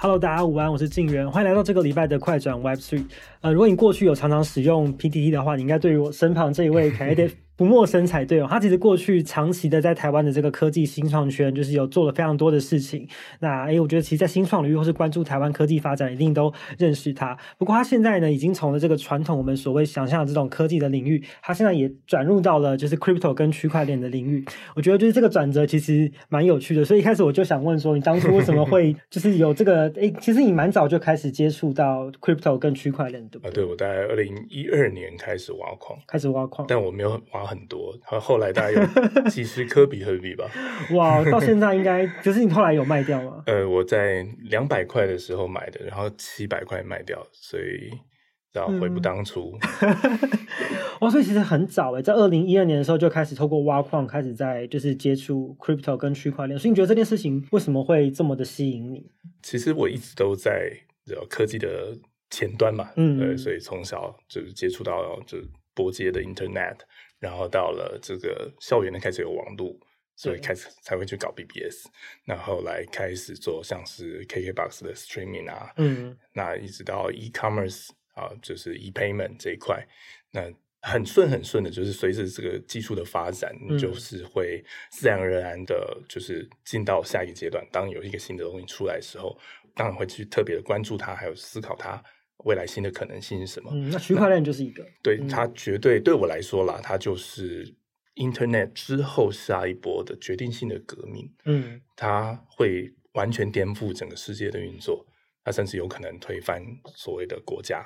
Hello，大家午安，我是静源，欢迎来到这个礼拜的快转 Web Three。呃，如果你过去有常常使用 PTT 的话，你应该对于我身旁这一位 凯德不陌生才对哦。他其实过去长期的在台湾的这个科技新创圈，就是有做了非常多的事情。那诶，我觉得其实，在新创领域或是关注台湾科技发展，一定都认识他。不过他现在呢，已经从了这个传统我们所谓想象的这种科技的领域，他现在也转入到了就是 Crypto 跟区块链的领域。我觉得就是这个转折其实蛮有趣的。所以一开始我就想问说，你当初为什么会就是有这个？诶，其实你蛮早就开始接触到 Crypto 跟区块链，对不对？啊，对，我大概二零一二年开始挖矿，开始挖矿，但我没有挖。很多，然后后来大概有 几十颗比特币吧。哇，到现在应该就是你后来有卖掉吗？呃，我在两百块的时候买的，然后七百块卖掉，所以然后悔不当初。哇，所以其实很早诶，在二零一二年的时候就开始透过挖矿开始在就是接触 crypto 跟区块链。所以你觉得这件事情为什么会这么的吸引你？其实我一直都在科技的前端嘛，嗯，对，所以从小就是接触到就拨接的 Internet。然后到了这个校园呢，开始有网络，所以开始才会去搞 BBS。然后来开始做像是 KKBOX 的 streaming 啊，嗯，那一直到 e-commerce 啊，就是 e-payment 这一块，那很顺很顺的，就是随着这个技术的发展，嗯，就是会自然而然的，就是进到下一个阶段。当有一个新的东西出来的时候，当然会去特别的关注它，还有思考它。未来新的可能性是什么？嗯，那区块链就是一个，对，它绝对对我来说啦，它就是 Internet 之后下一波的决定性的革命。嗯，它会完全颠覆整个世界的运作，它甚至有可能推翻所谓的国家，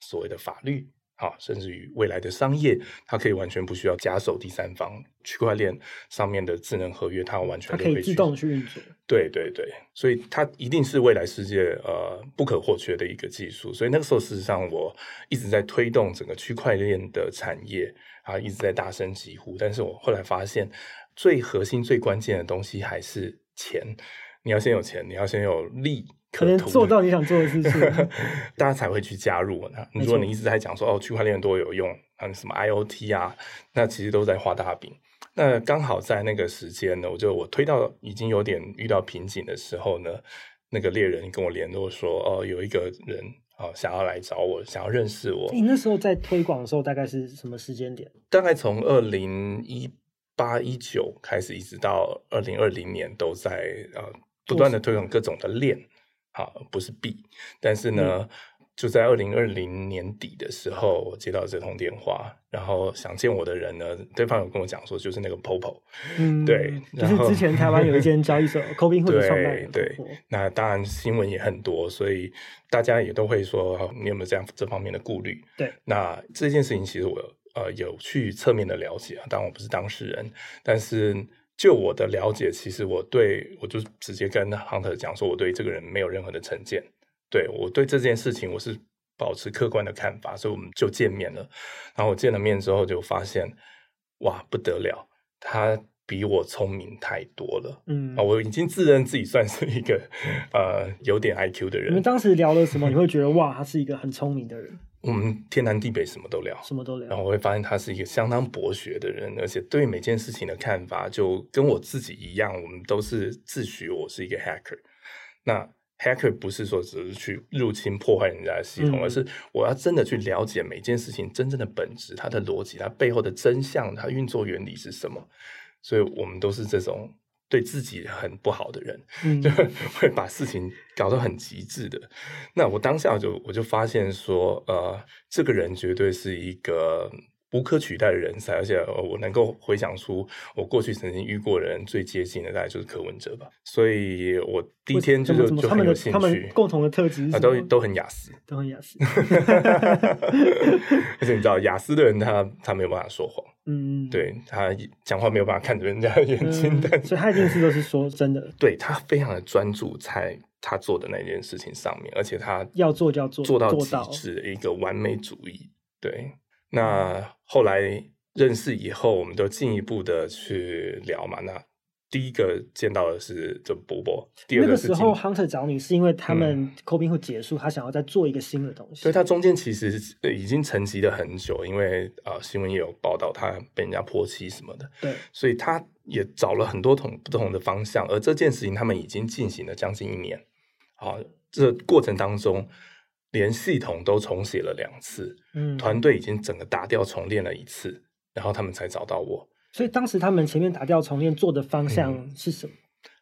所谓的法律。好，甚至于未来的商业，它可以完全不需要假手第三方，区块链上面的智能合约，它完全可，它可以自动去运作。对对对，所以它一定是未来世界呃不可或缺的一个技术。所以那个时候，事实上我一直在推动整个区块链的产业啊，一直在大声疾呼。但是我后来发现，最核心、最关键的东西还是钱。你要先有钱，你要先有利。可能做到你想做的事情，大家才会去加入。呢如果你一直在讲说哦，区块链多有用，啊，什么 IoT 啊，那其实都在画大饼。那刚好在那个时间呢，我就我推到已经有点遇到瓶颈的时候呢，那个猎人跟我联络说，哦，有一个人啊想要来找我，想要认识我。你那时候在推广的时候，大概是什么时间点？大概从二零一八一九开始，一直到二零二零年，都在呃不断的推广各种的链。好，不是 B，但是呢，嗯、就在二零二零年底的时候，我接到这通电话，然后想见我的人呢，对方有跟我讲说，就是那个 Popo，嗯，对，就是之前台湾有一间交易所 Cobinhood 的创办人，对，那当然新闻也很多，所以大家也都会说，你有没有这样这方面的顾虑？对，那这件事情其实我呃有去侧面的了解啊，当然我不是当事人，但是。就我的了解，其实我对我就直接跟 Hunter 讲说，我对这个人没有任何的成见。对，我对这件事情，我是保持客观的看法，所以我们就见面了。然后我见了面之后，就发现哇，不得了，他比我聪明太多了。嗯，啊，我已经自认自己算是一个呃有点 IQ 的人。你们当时聊了什么？你会觉得哇，他是一个很聪明的人。我们天南地北什么都聊，什么都聊。然后我会发现他是一个相当博学的人，而且对每件事情的看法就跟我自己一样。我们都是自诩我是一个 hacker。那 hacker 不是说只是去入侵破坏人家的系统，嗯，而是我要真的去了解每件事情真正的本质、它的逻辑、它背后的真相、它运作原理是什么。所以我们都是这种。对自己很不好的人，嗯、就会把事情搞得很极致的。那我当下就我就发现说，呃，这个人绝对是一个无可取代的人才，而且我能够回想出我过去曾经遇过的人最接近的，大概就是柯文哲吧。所以我第一天就就就很有兴趣。他们共同的特质啊，都都很雅思，都很雅思。而且你知道，雅思的人他他没有办法说谎。嗯，对，他讲话没有办法看着人家的眼睛，嗯、但所以他一定是都是说真的。对，他非常的专注在他做的那件事情上面，而且他要做就要做，做到极致的一个完美主义。对，那后来认识以后，我们都进一步的去聊嘛，那。第一个见到的是这波波，第二个是那个时候 Hunter 找你是因为他们 Cobinhood 会结束，嗯，他想要再做一个新的东西。所以他中间其实已经沉寂了很久，因为啊、呃、新闻也有报道他被人家泼漆什么的。对，所以他也找了很多同不同的方向，而这件事情他们已经进行了将近一年。好，这过程当中，连系统都重写了两次，嗯，团队已经整个打掉重练了一次，然后他们才找到我。所以当时他们前面打掉重练做的方向是什么？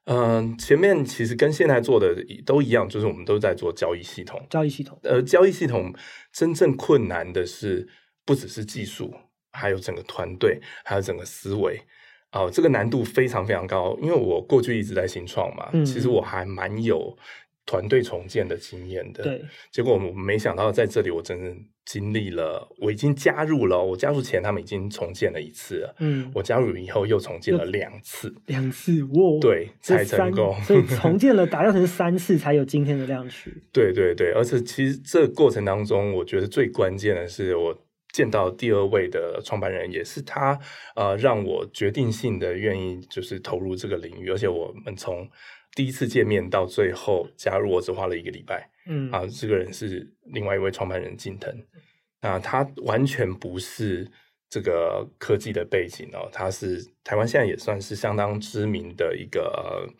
嗯、呃，前面其实跟现在做的都一样，就是我们都在做交易系统。交易系统，呃，交易系统真正困难的是不只是技术，还有整个团队，还有整个思维。哦、呃，这个难度非常非常高，因为我过去一直在新创嘛，嗯、其实我还蛮有团队重建的经验的。对，结果我们没想到在这里，我真正经历了，我已经加入了，我加入前他们已经重建了一次了，嗯，我加入以后又重建了两次，两次，哇，对，才成功，所以 重建了打造成三次才有今天的量区。对对对，而且其实这个过程当中，我觉得最关键的是我。见到第二位的创办人，也是他，呃，让我决定性的愿意就是投入这个领域，而且我们从第一次见面到最后加入，我只花了一个礼拜。嗯，啊，这个人是另外一位创办人近藤，那，他完全不是这个科技的背景哦，他是台湾现在也算是相当知名的一个，呃，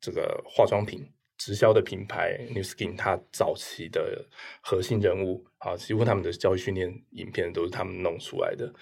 这个化妆品。直销的品牌 New Skin，他早期的核心人物啊，几乎他们的教育训练影片都是他们弄出来的。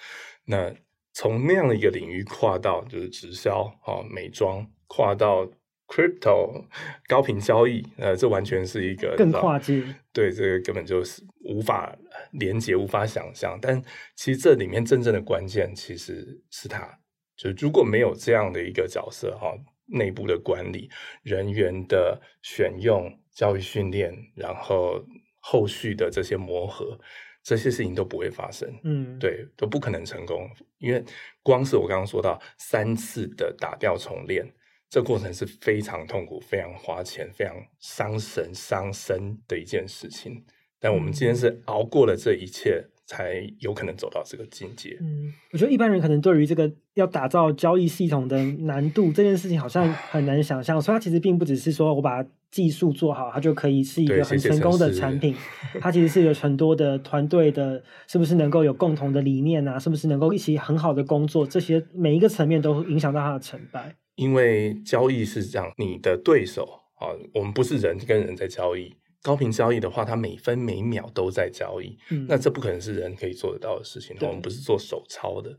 那从那样的一个领域跨到就是直销啊，美妆，跨到 Crypto 高频交易，呃，这完全是一个更跨界。对，这个根本就是无法连接、无法想象。但其实这里面真正的关键其实是它，就是如果没有这样的一个角色哈。内部的管理人员的选用、教育训练，然后后续的这些磨合，这些事情都不会发生。嗯，对，都不可能成功，因为光是我刚刚说到三次的打掉重练，这过程是非常痛苦、非常花钱、非常伤神伤身的一件事情。但我们今天是熬过了这一切。才有可能走到这个境界。嗯，我觉得一般人可能对于这个要打造交易系统的难度这件事情，好像很难想象。所以它其实并不只是说我把技术做好，它就可以是一个很成功的产品。它其实是有很多的团队的，是不是能够有共同的理念啊？是不是能够一起很好的工作？这些每一个层面都影响到它的成败。因为交易是这样，你的对手啊，我们不是人跟人在交易。高频交易的话，它每分每秒都在交易，嗯、那这不可能是人可以做得到的事情。我们不是做手抄的，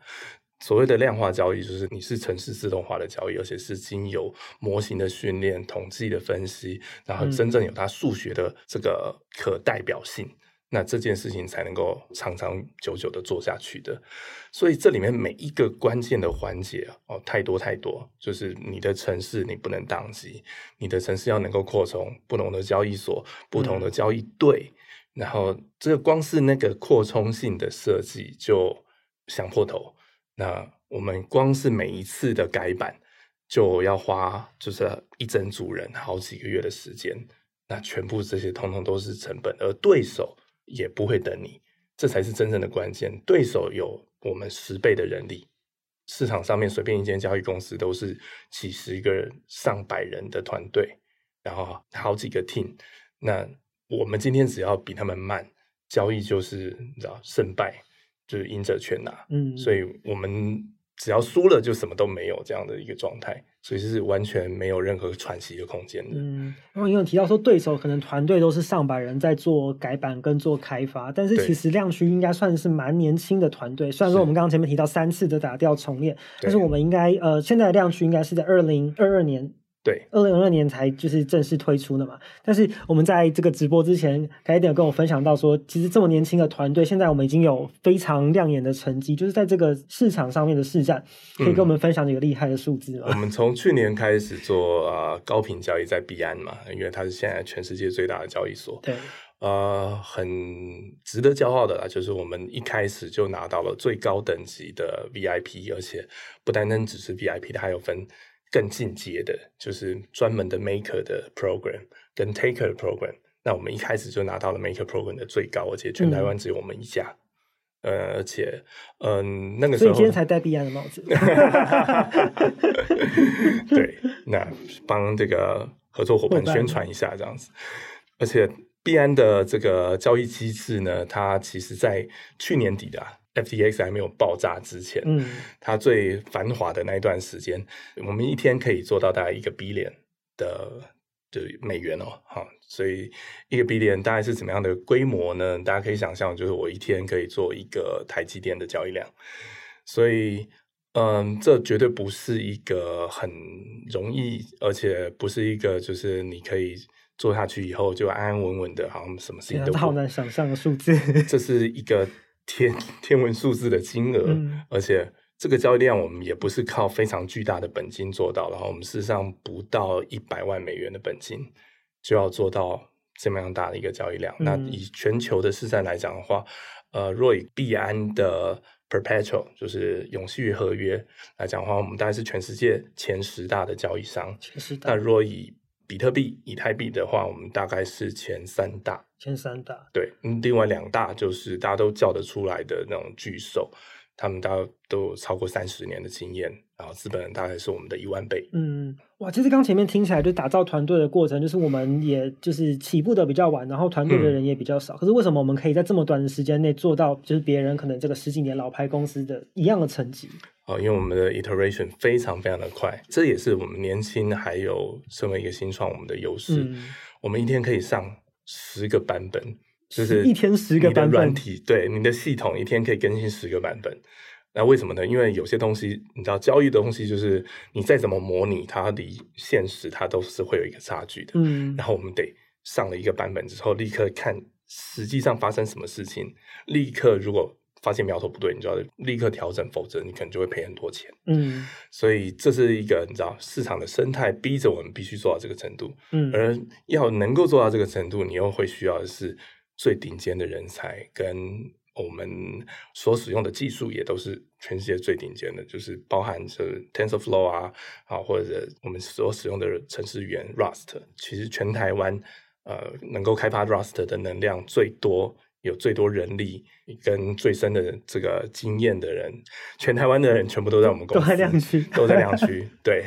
所谓的量化交易，就是你是城市自动化的交易，而且是经由模型的训练、统计的分析，然后真正有它数学的这个可代表性。嗯那这件事情才能够长长久久的做下去的，所以这里面每一个关键的环节哦，太多太多，就是你的城市你不能宕机，你的城市要能够扩充不同的交易所、不同的交易对，嗯、然后这个光是那个扩充性的设计就想破头。那我们光是每一次的改版就要花就是一整组人好几个月的时间，那全部这些通通都是成本，而对手。也不会等你，这才是真正的关键。对手有我们十倍的人力，市场上面随便一间交易公司都是几十个人、上百人的团队，然后好几个 team。那我们今天只要比他们慢，交易就是你知道胜败就是赢者全拿。嗯，所以我们。只要输了就什么都没有这样的一个状态，所以是完全没有任何喘息的空间的。嗯，然后你有提到说对手可能团队都是上百人在做改版跟做开发，但是其实亮区应该算是蛮年轻的团队。虽然说我们刚刚前面提到三次的打掉重练，但是我们应该呃现在的量区应该是在二零二二年。对，二零二二年才就是正式推出的嘛。但是我们在这个直播之前，凯迪有跟我分享到说，其实这么年轻的团队，现在我们已经有非常亮眼的成绩，就是在这个市场上面的市占，可以跟我们分享几个厉害的数字吗？嗯、我们从去年开始做呃高频交易在币安嘛，因为它是现在全世界最大的交易所。对，呃，很值得骄傲的啦，就是我们一开始就拿到了最高等级的 VIP，而且不单单只是 VIP，它还有分。更进阶的，就是专门的 maker 的 program 跟 taker 的 program。那我们一开始就拿到了 maker program 的最高，而且全台湾只有我们一家。嗯、呃，而且，嗯、呃，那个时候，所以今天才戴碧安的帽子。对，那帮这个合作伙伴宣传一下，这样子。而且，碧安的这个交易机制呢，它其实在去年底的、啊。FTX 还没有爆炸之前，嗯，它最繁华的那一段时间，我们一天可以做到大概一个 billion 的，就美元哦，哈，所以一个 billion 大概是怎么样的规模呢？大家可以想象，就是我一天可以做一个台积电的交易量。所以，嗯，这绝对不是一个很容易，而且不是一个就是你可以做下去以后就安安稳稳的，好像什么事情都不。好难想象的数字。这是一个天 天文数字的金额，嗯、而且这个交易量我们也不是靠非常巨大的本金做到，然后我们事实上不到一百万美元的本金。就要做到这么样大的一个交易量。嗯、那以全球的市占来讲的话，呃，若以币安的 Perpetual 就是永续合约来讲的话，我们大概是全世界前十大的交易商。前十大。那若以比特币、以太币的话，我们大概是前三大。前三大。对，另外两大就是大家都叫得出来的那种巨兽。他们大家都有超过三十年的经验，然后资本大概是我们的一万倍。嗯，哇，其实刚前面听起来就打造团队的过程，就是我们也就是起步的比较晚，然后团队的人也比较少。嗯、可是为什么我们可以在这么短的时间内做到，就是别人可能这个十几年老牌公司的一样的成绩？哦，因为我们的 iteration 非常非常的快，这也是我们年轻还有身为一个新创我们的优势。嗯、我们一天可以上十个版本。就是一天十个版本，软体对你的系统一天可以更新十个版本。那为什么呢？因为有些东西你知道，交易的东西就是你再怎么模拟，它离现实它都是会有一个差距的。嗯，然后我们得上了一个版本之后，立刻看实际上发生什么事情，立刻如果发现苗头不对，你就要立刻调整，否则你可能就会赔很多钱。嗯，所以这是一个你知道市场的生态逼着我们必须做到这个程度。嗯，而要能够做到这个程度，你又会需要的是。最顶尖的人才跟我们所使用的技术也都是全世界最顶尖的，就是包含着 TensorFlow 啊，啊或者我们所使用的程式语言 Rust，其实全台湾呃能够开发 Rust 的能量最多，有最多人力跟最深的这个经验的人，全台湾的人全部都在我们公司，都在量区，都在量区，对。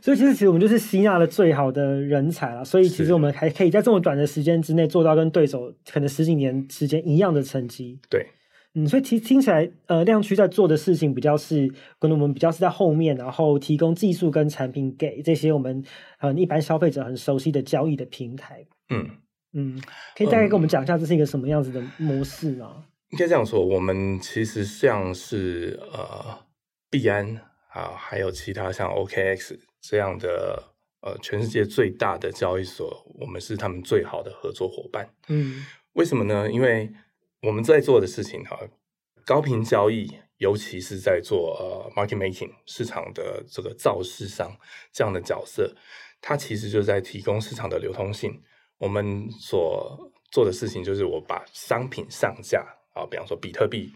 所以其实，其实我们就是吸纳了最好的人才了。所以其实我们还可以在这么短的时间之内做到跟对手可能十几年时间一样的成绩。对，嗯，所以其实听起来，呃，亮区在做的事情比较是可能我们比较是在后面，然后提供技术跟产品给这些我们呃一般消费者很熟悉的交易的平台。嗯嗯，可以大概跟我们讲一下这是一个什么样子的模式吗？应该这样说，我们其实像是呃币安啊，还有其他像 OKX。这样的呃，全世界最大的交易所，我们是他们最好的合作伙伴。嗯，为什么呢？因为我们在做的事情哈，高频交易，尤其是在做呃 market making 市场的这个造市商这样的角色，它其实就在提供市场的流通性。我们所做的事情就是，我把商品上架啊，比方说比特币，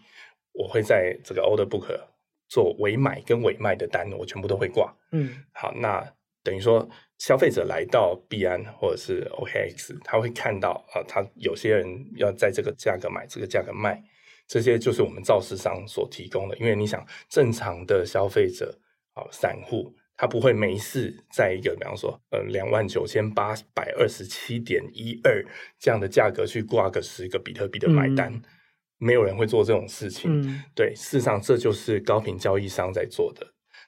我会在这个 order book。做委买跟委卖的单，我全部都会挂。嗯，好，那等于说消费者来到币安或者是 OKX，他会看到啊，他有些人要在这个价格买，这个价格卖，这些就是我们造市商所提供的。因为你想，正常的消费者啊，散户他不会没事在一个比方说呃两万九千八百二十七点一二这样的价格去挂个十个比特币的买单。嗯没有人会做这种事情，嗯、对，事实上这就是高频交易商在做的。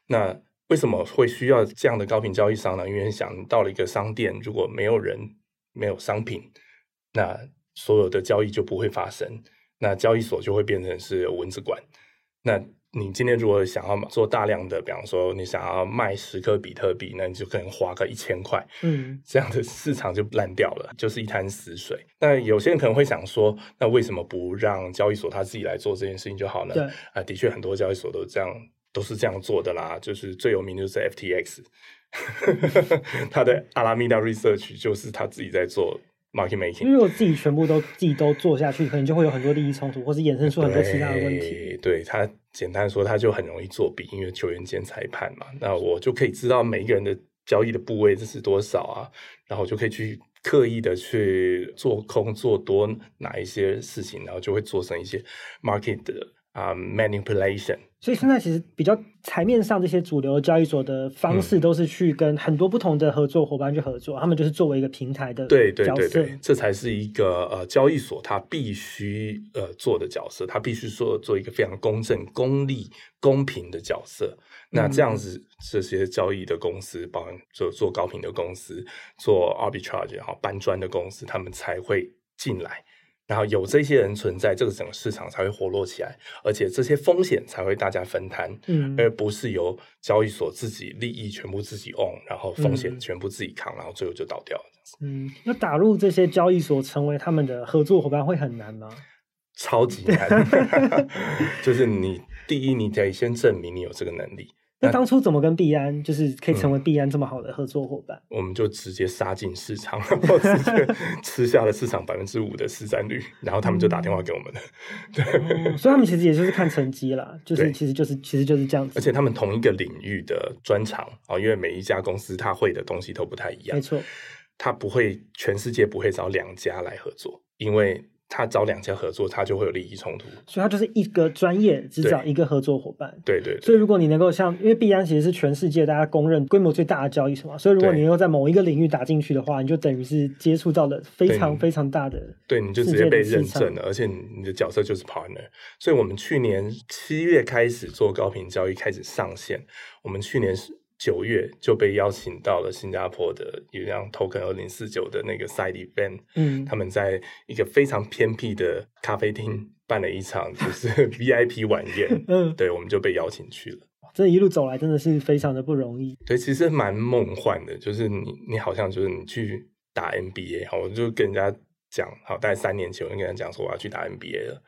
那为什么会需要这样的高频交易商呢？因为想到了一个商店，如果没有人、没有商品，那所有的交易就不会发生，那交易所就会变成是蚊子馆。那你今天如果想要做大量的，比方说你想要卖十颗比特币，那你就可能花个一千块，嗯，这样的市场就烂掉了，就是一潭死水。那有些人可能会想说，那为什么不让交易所他自己来做这件事情就好呢？对，啊，的确很多交易所都这样，都是这样做的啦。就是最有名的就是 FTX，他的阿拉米达 Research 就是他自己在做。Market making，因为我自己全部都自己都做下去，可能就会有很多利益冲突，或是衍生出很多其他的问题。对，对他简单说，他就很容易作弊，因为球员兼裁判嘛。那我就可以知道每一个人的交易的部位这是多少啊，然后就可以去刻意的去做空做多哪一些事情，然后就会做成一些 market 的啊、uh, manipulation。所以现在其实比较台面上这些主流交易所的方式，都是去跟很多不同的合作伙伴去合作，嗯、他们就是作为一个平台的对对对对，这才是一个呃交易所它必须呃做的角色，它必须做做一个非常公正、公利、公平的角色。那这样子，这些交易的公司，包含做做高频的公司、做 arbitrage 好搬砖的公司，他们才会进来。然后有这些人存在，这个整个市场才会活络起来，而且这些风险才会大家分摊，嗯，而不是由交易所自己利益全部自己 own，然后风险全部自己扛，嗯、然后最后就倒掉了。嗯，那打入这些交易所成为他们的合作伙伴会很难吗？超级难，就是你第一，你得先证明你有这个能力。那当初怎么跟币安，就是可以成为币安这么好的合作伙伴？嗯，我们就直接杀进市场，然后直接吃下了市场百分之五的市占率，然后他们就打电话给我们了。对，哦，所以他们其实也就是看成绩啦，就是其实就是其实就是这样子。而且他们同一个领域的专长啊，因为每一家公司他会的东西都不太一样，没错，他不会全世界不会找两家来合作，因为。他找两家合作，他就会有利益冲突，所以他就是一个专业只找一个合作伙伴。对对。所以如果你能够像，因为币安其实是全世界大家公认规模最大的交易所嘛，所以如果你能够在某一个领域打进去的话，你就等于是接触到了非常非常大的，对，你就直接被认证了，而且你的角色就是 partner。所以我们去年七月开始做高频交易，开始上线。我们去年是。九月就被邀请到了新加坡的一辆 Token 二零四九的那个 Side Event，嗯，他们在一个非常偏僻的咖啡厅办了一场就是 VIP 晚宴，嗯，对，我们就被邀请去了。这一路走来真的是非常的不容易，对，其实蛮梦幻的，就是你你好像就是你去打 NBA，好，我就跟人家讲，好，大概三年前我就跟人家讲说我要去打 NBA 了，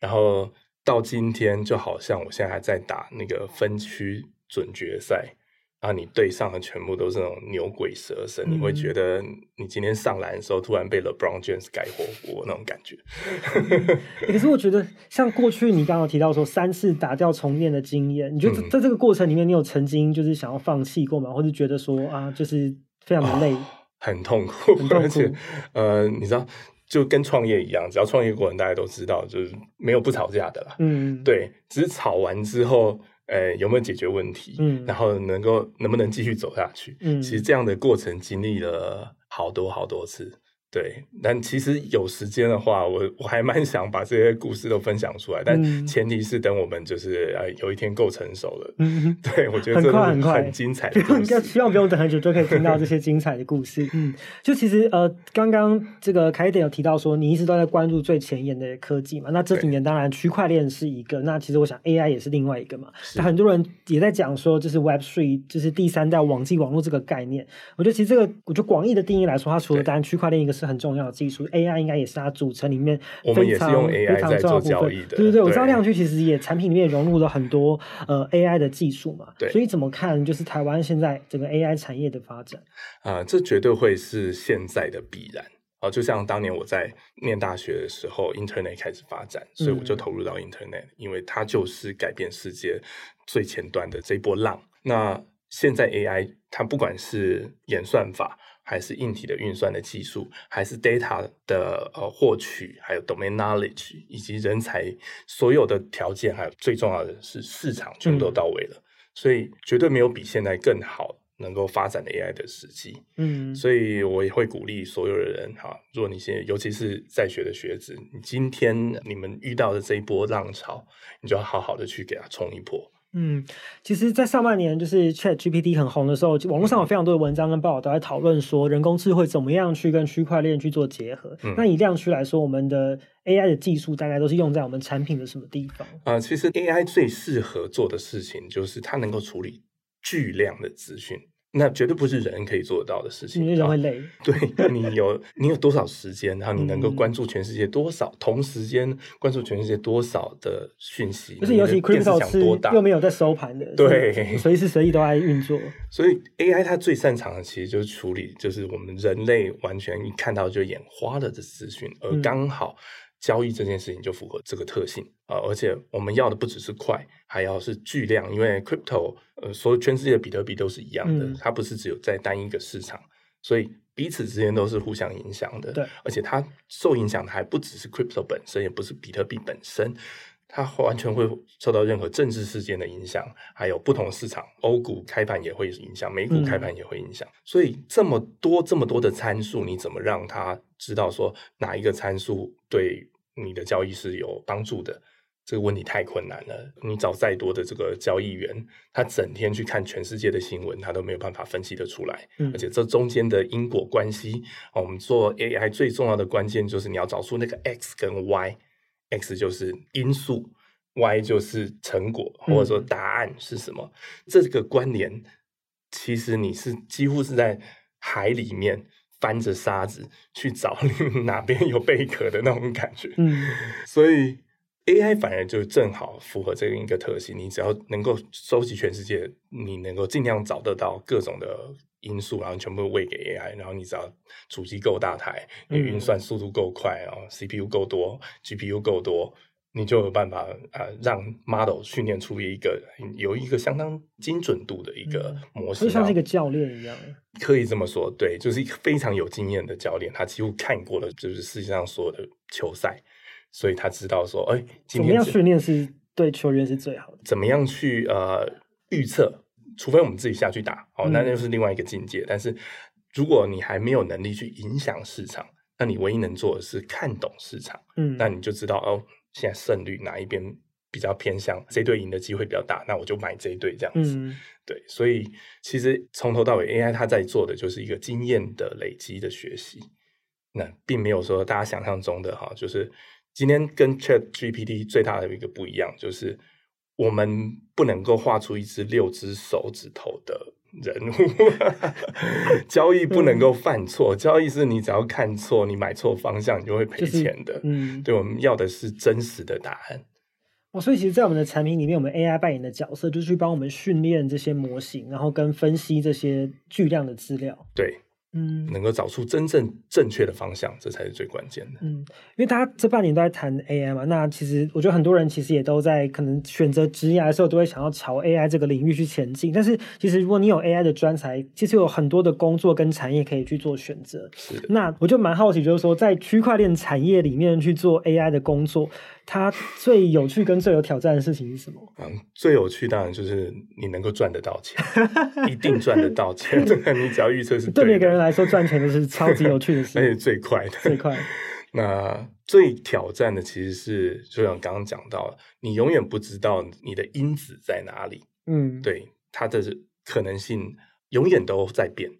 然后到今天就好像我现在还在打那个分区准决赛。然后你对上的全部都是那种牛鬼蛇神，嗯、你会觉得你今天上篮的时候突然被 LeBron James 改活过那种感觉。可是我觉得，像过去你刚刚提到说三次打掉重练的经验，你觉得在这个过程里面，你有曾经就是想要放弃过吗？或者觉得说啊，就是非常的累，哦、很痛苦，很痛苦，而且呃，你知道，就跟创业一样，只要创业过程，大家都知道，就是没有不吵架的啦。嗯，对，只是吵完之后。呃，有没有解决问题？嗯，然后能够能不能继续走下去？嗯，其实这样的过程经历了好多好多次。对，但其实有时间的话，我我还蛮想把这些故事都分享出来，但前提是等我们就是呃有一天够成熟了。嗯，对，我觉得很快很快，很精彩的故事。应该希望不用等很久就可以听到这些精彩的故事。嗯，就其实呃，刚刚这个凯点有提到说，你一直都在关注最前沿的科技嘛。那这几年当然区块链是一个，那其实我想 AI 也是另外一个嘛。那很多人也在讲说，就是 Web Three，就是第三代网际网络这个概念。我觉得其实这个，我觉得广义的定义来说，它除了当然区块链一个。是很重要的技术，AI 应该也是它组成里面非常非常重要的部分。对对对，我知道亮区其实也产品里面融入了很多呃 AI 的技术嘛。对，所以怎么看就是台湾现在整个 AI 产业的发展？啊、呃，这绝对会是现在的必然啊、呃！就像当年我在念大学的时候，Internet 开始发展，所以我就投入到 Internet，、嗯、因为它就是改变世界最前端的这一波浪。那现在 AI 它不管是演算法，还是硬体的运算的技术，还是 data 的呃获取，还有 domain knowledge，以及人才所有的条件，还有最重要的是市场全部都到位了，嗯、所以绝对没有比现在更好能够发展的 AI 的时机。嗯，所以我也会鼓励所有的人哈，如果你现在尤其是在学的学子，你今天你们遇到的这一波浪潮，你就要好好的去给它冲一波。嗯，其实，在上半年就是 Chat GPT 很红的时候，网络上有非常多的文章跟报道都在讨论说，人工智慧怎么样去跟区块链去做结合。嗯、那以量区来说，我们的 AI 的技术大概都是用在我们产品的什么地方？啊、呃，其实 AI 最适合做的事情就是它能够处理巨量的资讯。那绝对不是人可以做得到的事情，因为人会累。对，你有你有多少时间，然后你能够关注全世界多少、嗯、同时间关注全世界多少的讯息？就是尤其 crypto 是又没有在收盘的，对，随时随地都在运作。所以 AI 它最擅长的其实就是处理，就是我们人类完全一看到就眼花了的资讯，而刚好。交易这件事情就符合这个特性啊，而且我们要的不只是快，还要是巨量，因为 crypto 呃，所有全世界的比特币都是一样的，嗯、它不是只有在单一个市场，所以彼此之间都是互相影响的。对，而且它受影响的还不只是 crypto 本身，也不是比特币本身，它完全会受到任何政治事件的影响，还有不同市场，欧股开盘也会影响，美股开盘也会影响。嗯、所以这么多这么多的参数，你怎么让他知道说哪一个参数对你的交易是有帮助的？这个问题太困难了。你找再多的这个交易员，他整天去看全世界的新闻，他都没有办法分析得出来。嗯、而且这中间的因果关系，我们做 AI 最重要的关键就是你要找出那个 X 跟 Y。X 就是因素，Y 就是成果，或者说答案是什么？嗯、这个关联其实你是几乎是在海里面翻着沙子去找 哪边有贝壳的那种感觉。嗯，所以 AI 反而就正好符合这样一个特性。你只要能够收集全世界，你能够尽量找得到各种的因素，然后全部喂给 AI，然后你只要主机够大台，你运算速度够快，然后 CPU 够多，GPU 够多，你就有办法啊、呃，让 model 训练出一个有一个相当精准度的一个模式，就、嗯、像是一个教练一样，可以这么说，对，就是一个非常有经验的教练，他几乎看过了就是世界上所有的球赛，所以他知道说，哎，怎么样训练是对球员是最好的，怎么样去呃预测。除非我们自己下去打，哦，那那就是另外一个境界。嗯、但是，如果你还没有能力去影响市场，那你唯一能做的是看懂市场。嗯，那你就知道哦，现在胜率哪一边比较偏向，这队赢的机会比较大，那我就买这一队这样子。嗯、对，所以其实从头到尾，AI 它在做的就是一个经验的累积的学习。那并没有说大家想象中的哈，就是今天跟 ChatGPT 最大的一个不一样就是。我们不能够画出一只六只手指头的人物，交易不能够犯错，嗯、交易是你只要看错，你买错方向，你就会赔钱的。就是、嗯，对，我们要的是真实的答案。哦，所以其实，在我们的产品里面，我们 AI 扮演的角色就是去帮我们训练这些模型，然后跟分析这些巨量的资料。对。嗯，能够找出真正正确的方向，这才是最关键的。嗯，因为大家这半年都在谈 AI 嘛，那其实我觉得很多人其实也都在可能选择职业的时候，都会想要朝 AI 这个领域去前进。但是，其实如果你有 AI 的专才，其实有很多的工作跟产业可以去做选择。是的。那我就蛮好奇，就是说在区块链产业里面去做 AI 的工作。它最有趣跟最有挑战的事情是什么？嗯，最有趣当然就是你能够赚得到钱，一定赚得到钱。你只要预测是对，每个人来说赚钱都是超级有趣的事，而且最快的，最快。那最挑战的其实是，就像刚刚讲到，你永远不知道你的因子在哪里。嗯，对，它的可能性永远都在变。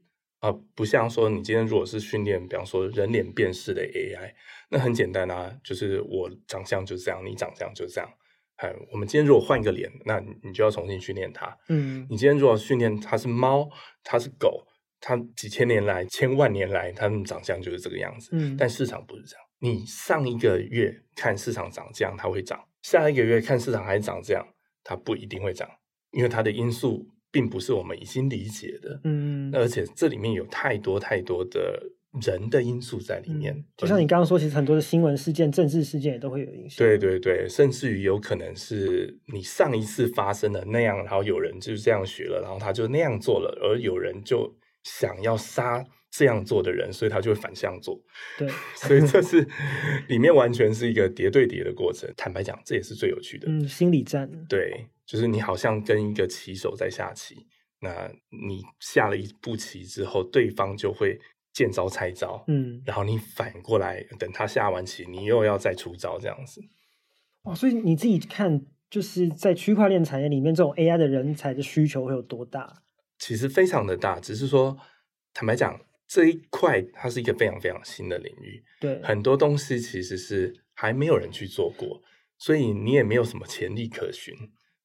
啊，不像说你今天如果是训练，比方说人脸辨识的 AI，那很简单啊，就是我长相就是这样，你长相就这样。哎，我们今天如果换一个脸，那你就要重新训练它。嗯，你今天如果训练它是猫，它是狗，它几千年来、千万年来，它们长相就是这个样子。嗯，但市场不是这样。你上一个月看市场长这样，它会涨；下一个月看市场还长这样，它不一定会涨，因为它的因素。并不是我们已经理解的，嗯，而且这里面有太多太多的人的因素在里面。嗯、就像你刚刚说，其实很多的新闻事件、政治事件也都会有影响。对对对，甚至于有可能是你上一次发生的那样，然后有人就是这样学了，然后他就那样做了，而有人就想要杀这样做的人，所以他就会反向做。对，所以这是里面完全是一个叠对叠的过程。坦白讲，这也是最有趣的。嗯，心理战。对。就是你好像跟一个棋手在下棋，那你下了一步棋之后，对方就会见招拆招，嗯，然后你反过来等他下完棋，你又要再出招这样子。哦，所以你自己看，就是在区块链产业里面，这种 AI 的人才的需求会有多大？其实非常的大，只是说坦白讲，这一块它是一个非常非常新的领域，对，很多东西其实是还没有人去做过，所以你也没有什么潜力可循。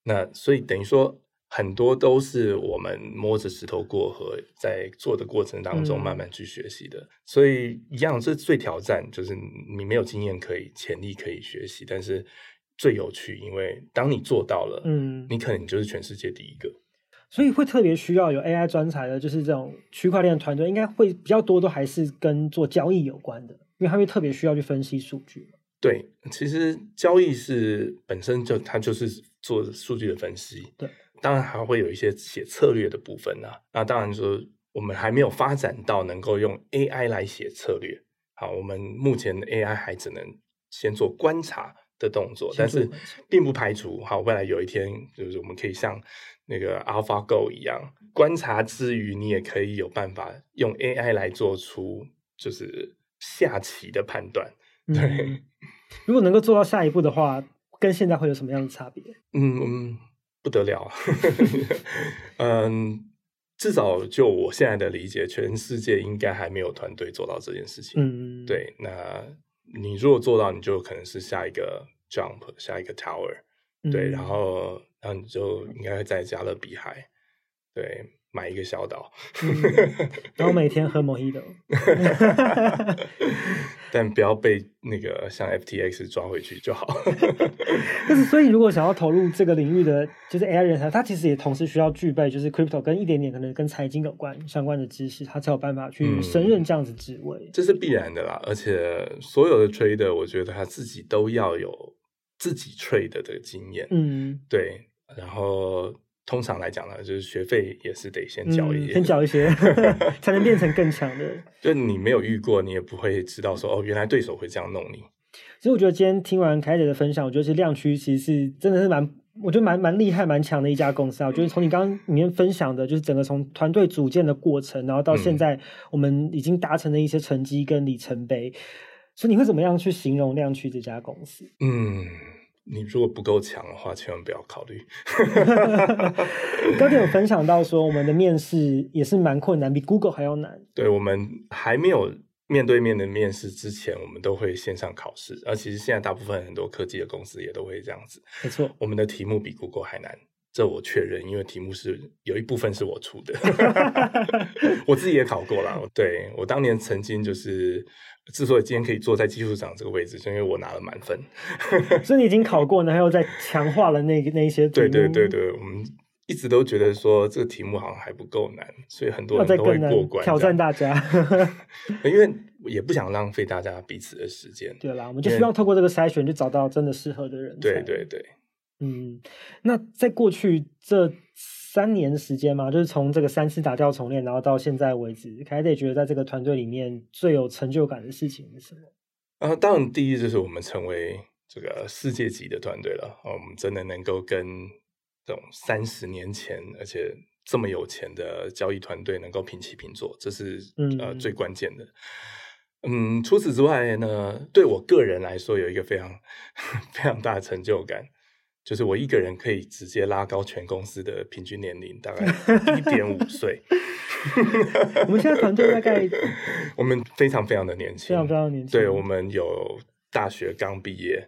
那所以等于说，很多都是我们摸着石头过河，在做的过程当中慢慢去学习的。嗯、所以一样，这最挑战就是你没有经验可以潜力可以学习，但是最有趣，因为当你做到了，嗯，你可能就是全世界第一个。所以会特别需要有 AI 专才的，就是这种区块链团队，应该会比较多，都还是跟做交易有关的，因为他会特别需要去分析数据。对，其实交易是本身就它就是。做数据的分析，对，当然还会有一些写策略的部分啊。那当然说，我们还没有发展到能够用 AI 来写策略。好，我们目前的 AI 还只能先做观察的动作，但是并不排除好未来有一天，就是我们可以像那个 AlphaGo 一样，观察之余，你也可以有办法用 AI 来做出就是下棋的判断。对、嗯，如果能够做到下一步的话，跟现在会有什么样的差别？嗯，不得了。嗯。至少就我现在的理解，全世界应该还没有团队做到这件事情。嗯，对。那你如果做到，你就可能是下一个 Jump，下一个 Tower。对，嗯、然后，然后你就应该会在加勒比海。对。买一个小岛，嗯，然后每天喝 Mojito，但不要被那个像 FTX 抓回去就好。但是，所以如果想要投入这个领域的，就是 AI 人才，他其实也同时需要具备就是 Crypto 跟一点点可能跟财经有关相关的知识，他才有办法去胜任这样子职位。嗯，这是必然的啦。而且，所有的 Trader，我觉得他自己都要有自己 Trade 的经验。嗯，对，然后。通常来讲呢，就是学费也是得先缴一些，嗯、先缴一些，才能变成更强的。就你没有遇过，你也不会知道说哦，原来对手会这样弄你。其实我觉得今天听完凯姐的分享，我觉得是量区其实是真的是蛮，我觉得蛮蛮厉害、蛮强的一家公司啊。我觉得从你刚刚里面分享的，就是整个从团队组建的过程，然后到现在我们已经达成的一些成绩跟里程碑，嗯、所以你会怎么样去形容量区这家公司？嗯。你如果不够强的话，千万不要考虑。刚才有分享到说，我们的面试也是蛮困难，比 Google 还要难。对，我们还没有面对面的面试之前，我们都会线上考试。而其实现在大部分很多科技的公司也都会这样子。没错，我们的题目比 Google 还难，这我确认，因为题目是有一部分是我出的，我自己也考过了。对，我当年曾经就是。之所以今天可以坐在技术长这个位置，是因为我拿了满分。所以你已经考过，然后又再强化了那那一些。对对对对，我们一直都觉得说这个题目好像还不够难，所以很多人都会过关挑战大家。因为也不想浪费大家彼此的时间。对啦，我们就希望透过这个筛选，就找到真的适合的人。对对对，嗯，那在过去这。三年的时间嘛，就是从这个三次打掉重练，然后到现在为止，凯德觉得在这个团队里面最有成就感的事情是什么？啊，当然第一就是我们成为这个世界级的团队了。我们真的能够跟这种三十年前而且这么有钱的交易团队能够平起平坐，这是呃最关键的。嗯，除此之外呢，对我个人来说有一个非常 非常大的成就感。就是我一个人可以直接拉高全公司的平均年龄，大概一点五 岁。我们现在团队大概，我们非常非常的年轻，非常非常年轻。对，我们有大学刚毕业，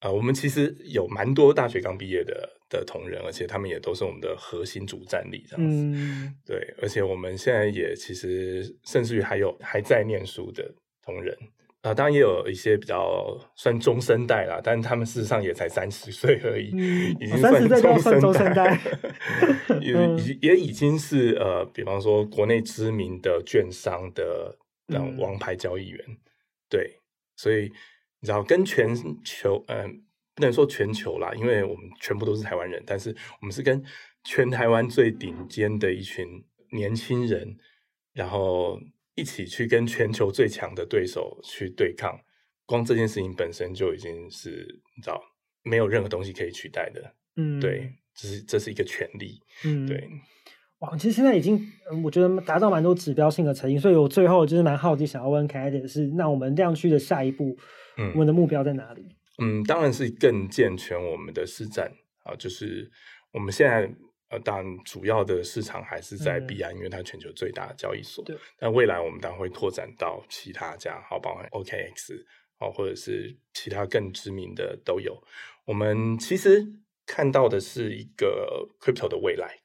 呃，我们其实有蛮多大学刚毕业的的同仁，而且他们也都是我们的核心主战力这样子。嗯，对，而且我们现在也其实甚至于还有还在念书的同仁。啊、呃，当然也有一些比较算中生代啦，但他们事实上也才三十岁而已，嗯、已经算中生代，也 已也已经是呃，比方说国内知名的券商的那种王牌交易员，嗯、对，所以你知道跟全球，嗯、呃，不能说全球啦，因为我们全部都是台湾人，但是我们是跟全台湾最顶尖的一群年轻人，然后。一起去跟全球最强的对手去对抗，光这件事情本身就已经是你知道没有任何东西可以取代的。嗯，对，这是这是一个权利。嗯，对。哇，其实现在已经我觉得达到蛮多指标性的成绩，所以我最后就是蛮好奇，想要问凯的是，那我们量区的下一步，嗯，我们的目标在哪里？嗯，当然是更健全我们的实战啊，就是我们现在。呃，当然，主要的市场还是在币安，嗯、因为它全球最大的交易所。对。但未来我们当然会拓展到其他家，好，包含 OKX，好，或者是其他更知名的都有。我们其实看到的是一个 crypto 的未来，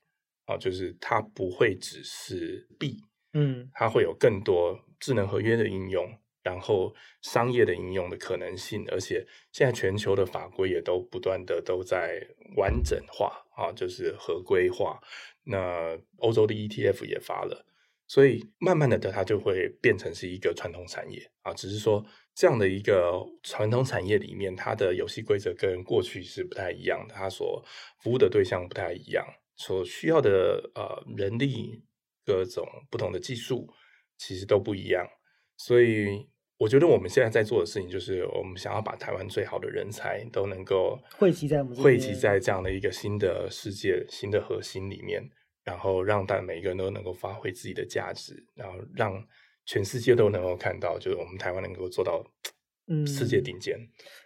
啊，就是它不会只是币，嗯，它会有更多智能合约的应用。然后商业的应用的可能性，而且现在全球的法规也都不断的都在完整化啊，就是合规化。那欧洲的 ETF 也发了，所以慢慢的它就会变成是一个传统产业啊。只是说这样的一个传统产业里面，它的游戏规则跟过去是不太一样的，它所服务的对象不太一样，所需要的呃人力各种不同的技术其实都不一样，所以。我觉得我们现在在做的事情，就是我们想要把台湾最好的人才都能够汇集在我们汇集在这样的一个新的世界、新的核心里面，然后让大每一个人都能够发挥自己的价值，然后让全世界都能够看到，就是我们台湾能够做到嗯世界顶尖。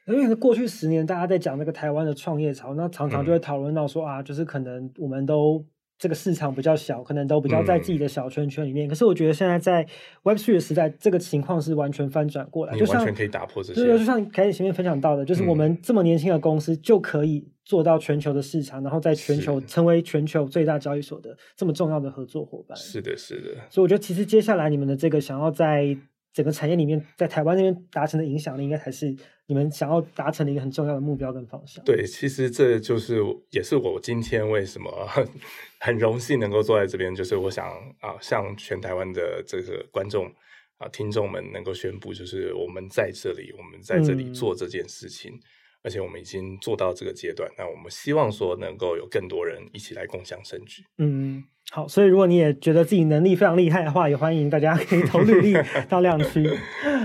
因为过去十年大家在讲那个台湾的创业潮，那常常就会讨论到说、嗯、啊，就是可能我们都。这个市场比较小，可能都比较在自己的小圈圈里面。嗯、可是我觉得现在在 Web Three 的时代，这个情况是完全翻转过来，就完全可以打破这些。对，就像凯姐前面分享到的，就是我们这么年轻的公司就可以做到全球的市场，然后在全球成为全球最大交易所的这么重要的合作伙伴。是的，是的。所以我觉得，其实接下来你们的这个想要在整个产业里面，在台湾那边达成的影响力，应该才是。你们想要达成的一个很重要的目标跟方向。对，其实这就是也是我今天为什么很 很荣幸能够坐在这边，就是我想啊，向全台湾的这个观众啊、听众们能够宣布，就是我们在这里，我们在这里做这件事情，嗯、而且我们已经做到这个阶段。那我们希望说能够有更多人一起来共享盛举。嗯。好，所以如果你也觉得自己能力非常厉害的话，也欢迎大家可以投履历 到量区，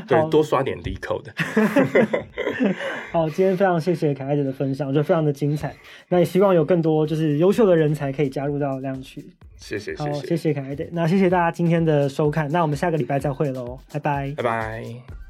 对，多刷点 LeetCode。好，今天非常谢谢凯爱德的分享，我觉得非常的精彩。那也希望有更多就是优秀的人才可以加入到量区。谢谢，好，谢谢，凯艾德。那谢谢大家今天的收看，那我们下个礼拜再会喽，拜拜，拜拜。